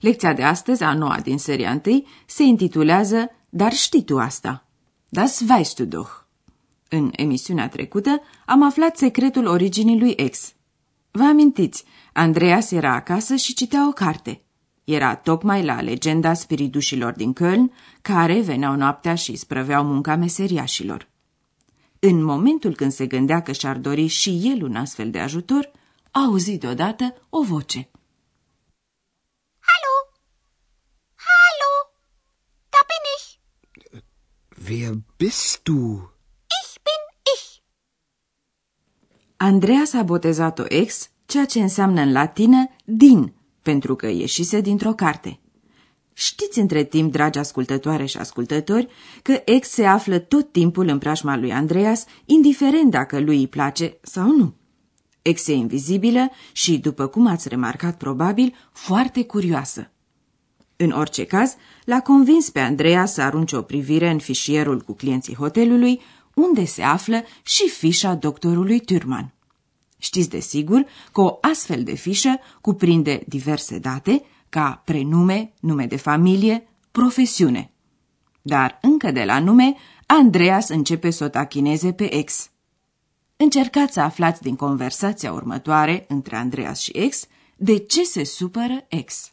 Lecția de astăzi, a noua din seria 1, se intitulează Dar știi tu asta? Das weißt du doch. În emisiunea trecută am aflat secretul originii lui X. Vă amintiți, Andreas era acasă și citea o carte. Era tocmai la legenda spiritușilor din Köln, care veneau noaptea și sprăveau munca meseriașilor. În momentul când se gândea că și-ar dori și el un astfel de ajutor, a auzit deodată o voce. Hallo? Hallo? Da bin ich. Wer bist du? Ich bin ich. Andreas a botezat-o ex, ceea ce înseamnă în latină din, pentru că ieșise dintr-o carte. Știți între timp, dragi ascultătoare și ascultători, că ex se află tot timpul în preajma lui Andreas, indiferent dacă lui îi place sau nu. Ex e invizibilă și, după cum ați remarcat probabil, foarte curioasă. În orice caz, l-a convins pe Andreea să arunce o privire în fișierul cu clienții hotelului, unde se află și fișa doctorului Turman. Știți de sigur că o astfel de fișă cuprinde diverse date, ca prenume, nume de familie, profesiune. Dar încă de la nume, Andreas începe să o tachineze pe ex. Încercați să aflați din conversația următoare între Andreas și ex de ce se supără ex.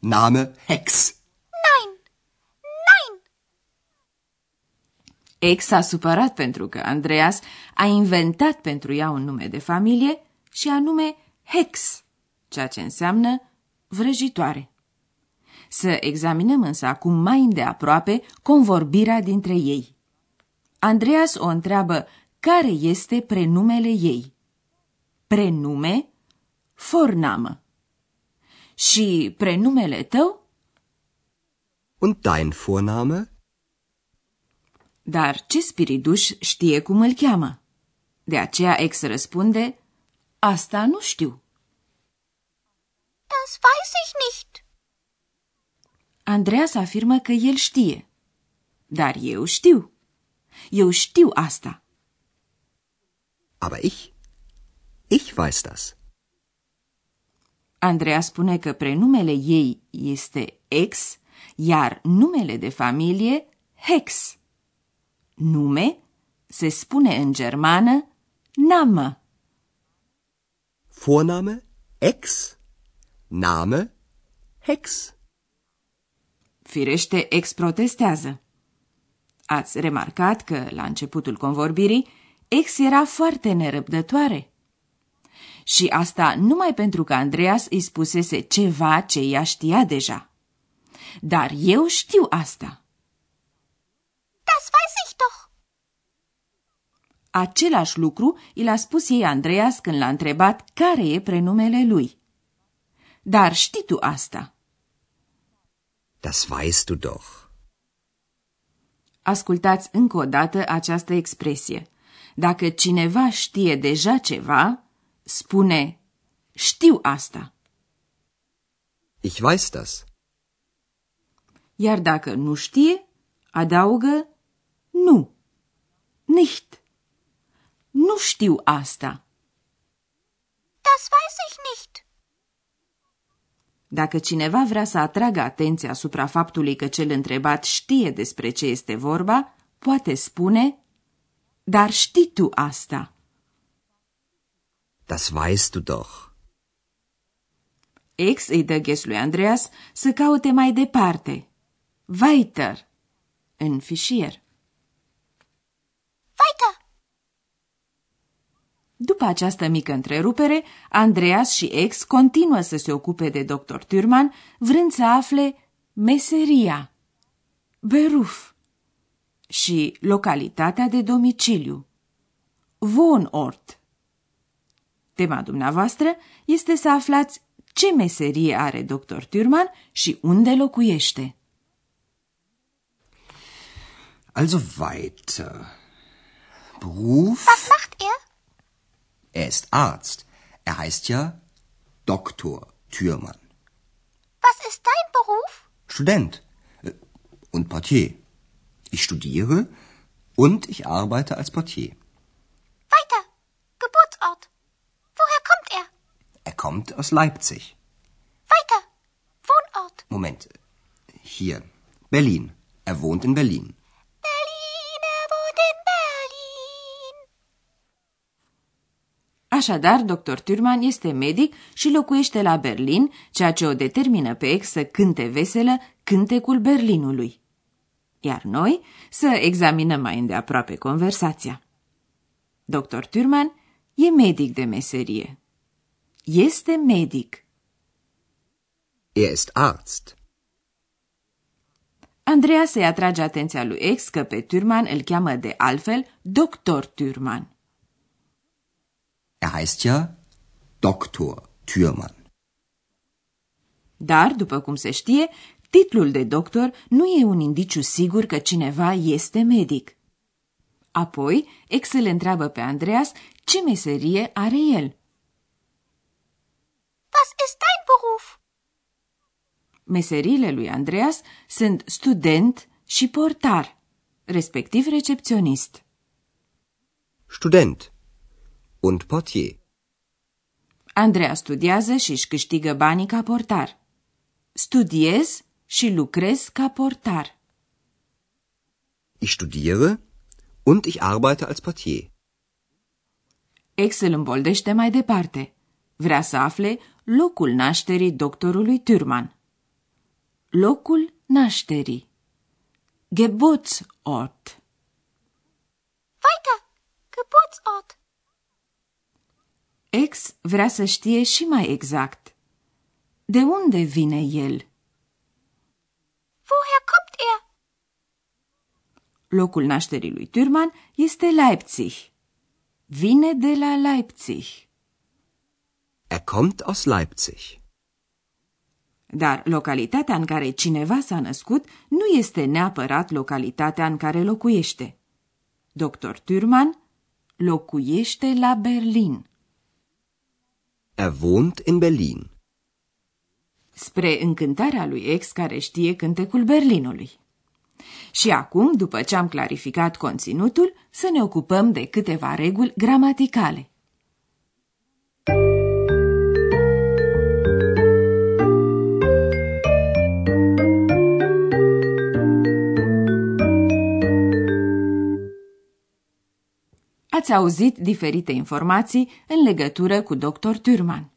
Name Hex. Nein. Nein. Ex s-a supărat pentru că Andreas a inventat pentru ea un nume de familie și anume Hex, ceea ce înseamnă vrăjitoare. Să examinăm însă acum mai îndeaproape convorbirea dintre ei. Andreas o întreabă care este prenumele ei. Prenume, fornamă. Și prenumele tău? Und dein Vorname? Dar ce spiriduș știe cum îl cheamă? De aceea ex răspunde, asta nu știu. Das weiß ich nicht. Andreas afirmă că el știe. Dar eu știu. Eu știu asta. Aber ich, ich weiß das. Andreea spune că prenumele ei este ex, iar numele de familie Hex. Nume se spune în germană Name. Vorname Ex, Name Hex. Firește, ex protestează. Ați remarcat că, la începutul convorbirii, ex era foarte nerăbdătoare. Și asta numai pentru că Andreas îi spusese ceva ce ea știa deja. Dar eu știu asta. Das weiß ich doch. Același lucru i l-a spus ei Andreas când l-a întrebat care e prenumele lui. Dar știi tu asta. Das weißt du doch. Ascultați încă o dată această expresie. Dacă cineva știe deja ceva, spune știu asta. Ich weiß das. Iar dacă nu știe, adaugă nu. Nicht. Nu știu asta. Das weiß ich nicht. Dacă cineva vrea să atragă atenția asupra faptului că cel întrebat știe despre ce este vorba, poate spune Dar știi tu asta. Das weißt du doch. X îi dă ghes lui Andreas să caute mai departe. Weiter. În fișier. Weiter. După această mică întrerupere, Andreas și X continuă să se ocupe de dr. Turman, vrând să afle meseria, beruf și localitatea de domiciliu, Wohnort. Tema dumneavoastră este să aflați ce meserie are dr. Turman și unde locuiește. Also weiter. Beruf? Was macht er? Er ist Arzt. Er heißt ja Doktor Thürmann. Was ist dein Beruf? Student äh, und Portier. Ich studiere und ich arbeite als Portier. Kommt aus Leipzig. Weiter. Wohnort. Moment. Hier. Berlin. Er wohnt in Berlin. Berlin, er wohnt in Berlin. Așadar, dr. Turman este medic și locuiește la Berlin, ceea ce o determină pe ex să cânte veselă cântecul Berlinului. Iar noi să examinăm mai îndeaproape conversația. Dr. Turman e medic de meserie. Este medic. Er ist Arzt. Andreea se atrage atenția lui ex că pe Turman îl cheamă de altfel Dr. Turman. Er heißt ja Doktor Thürmann. Dar, după cum se știe, titlul de doctor nu e un indiciu sigur că cineva este medic. Apoi, ex îl întreabă pe Andreas ce meserie are el. Was ist dein Beruf? Meseriile lui Andreas sunt student și portar, respectiv recepționist. Student und Portier. Andreea studiază și își câștigă banii ca portar. Studiez și lucrez ca portar. Ich studiere und ich arbeite als Portier. Ex îl îmboldește mai departe. Vrea să afle locul nașterii doctorului Turman. Locul nașterii. Geburtsort. Weiter. Geburtsort. Ex vrea să știe și mai exact. De unde vine el? Woher kommt er? Locul nașterii lui Turman este Leipzig. Vine de la Leipzig. Er kommt aus Leipzig. Dar localitatea în care cineva s-a născut nu este neapărat localitatea în care locuiește. Dr. Turman locuiește la Berlin. Er wohnt in Berlin. spre încântarea lui ex care știe cântecul Berlinului. Și acum, după ce am clarificat conținutul, să ne ocupăm de câteva reguli gramaticale. Ați auzit diferite informații în legătură cu dr. Turman.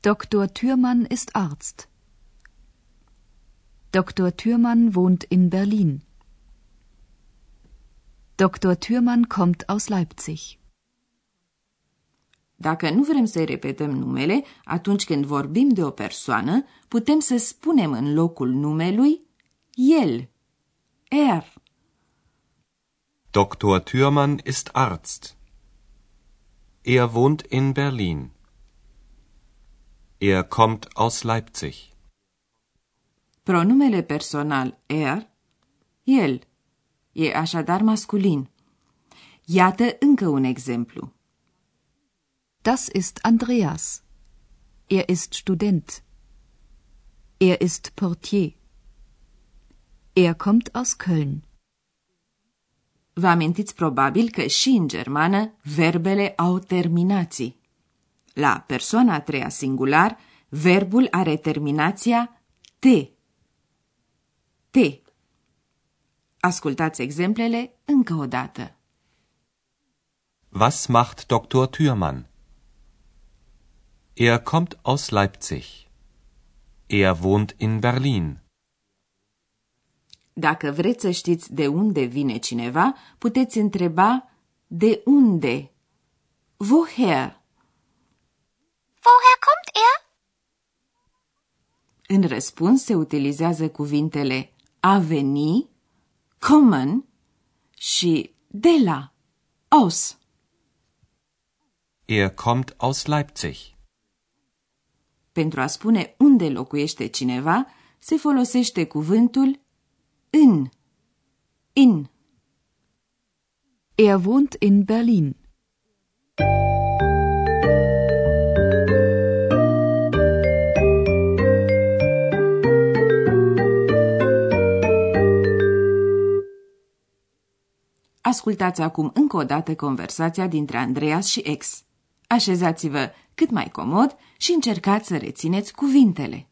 Dr. Thürmann ist Arzt. Dr. Thürmann wohnt in Berlin. Dr. Thürmann kommt aus Leipzig. Dacă nu vrem să-i repetăm numele, atunci când vorbim de o persoană, putem să spunem în locul numelui el, er. Dr. Thürmann ist Arzt. Er wohnt in Berlin. Er kommt aus Leipzig. Pronumele personal er, el, e așadar masculin. Iată încă un exemplu. Das ist Andreas. Er ist Student. Er ist Portier. Er kommt aus Köln. Vă amintiți probabil că și în germană verbele au terminații. La persoana a treia singular, verbul are terminația te. Te. Ascultați exemplele încă o dată. Was macht Dr. Thürmann? Er kommt aus Leipzig. Er wohnt in Berlin. Dacă vreți să știți de unde vine cineva, puteți întreba de unde. Woher? Woher kommt er? În răspuns se utilizează cuvintele a veni, kommen și de la, aus. Er kommt aus Leipzig. Pentru a spune unde locuiește cineva, se folosește cuvântul în, in. Er wohnt in Berlin. Ascultați acum încă o dată conversația dintre Andreas și ex. Așezați-vă cât mai comod și încercați să rețineți cuvintele.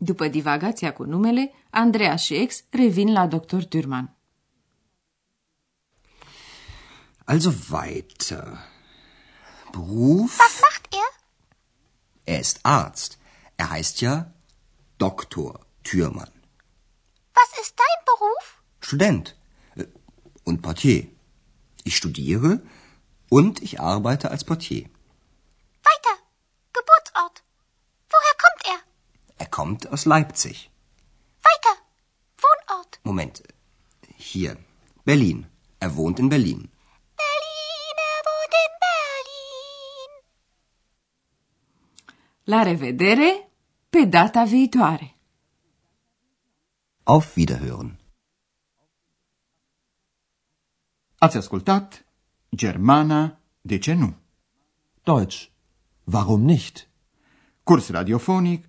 După divagația cu numele, Andreea și ex revin la dr. Turman. Also weiter. Beruf? Was macht er? Er ist Arzt. Er heißt ja Doktor Türmann. Was ist dein Beruf? Student äh, und Portier. Ich studiere und ich arbeite als Portier. Weiter. Geburtsort. Woher kommt er? Er kommt aus Leipzig. Weiter. Wohnort. Moment. Hier. Berlin. Er wohnt in Berlin. Berlin, er wohnt in Berlin. La revedere pe data viitoare! Auf Wiederhören. Ați ascultat Germana, de ce nu? Deutsch. Warum nicht? Curs radiofonic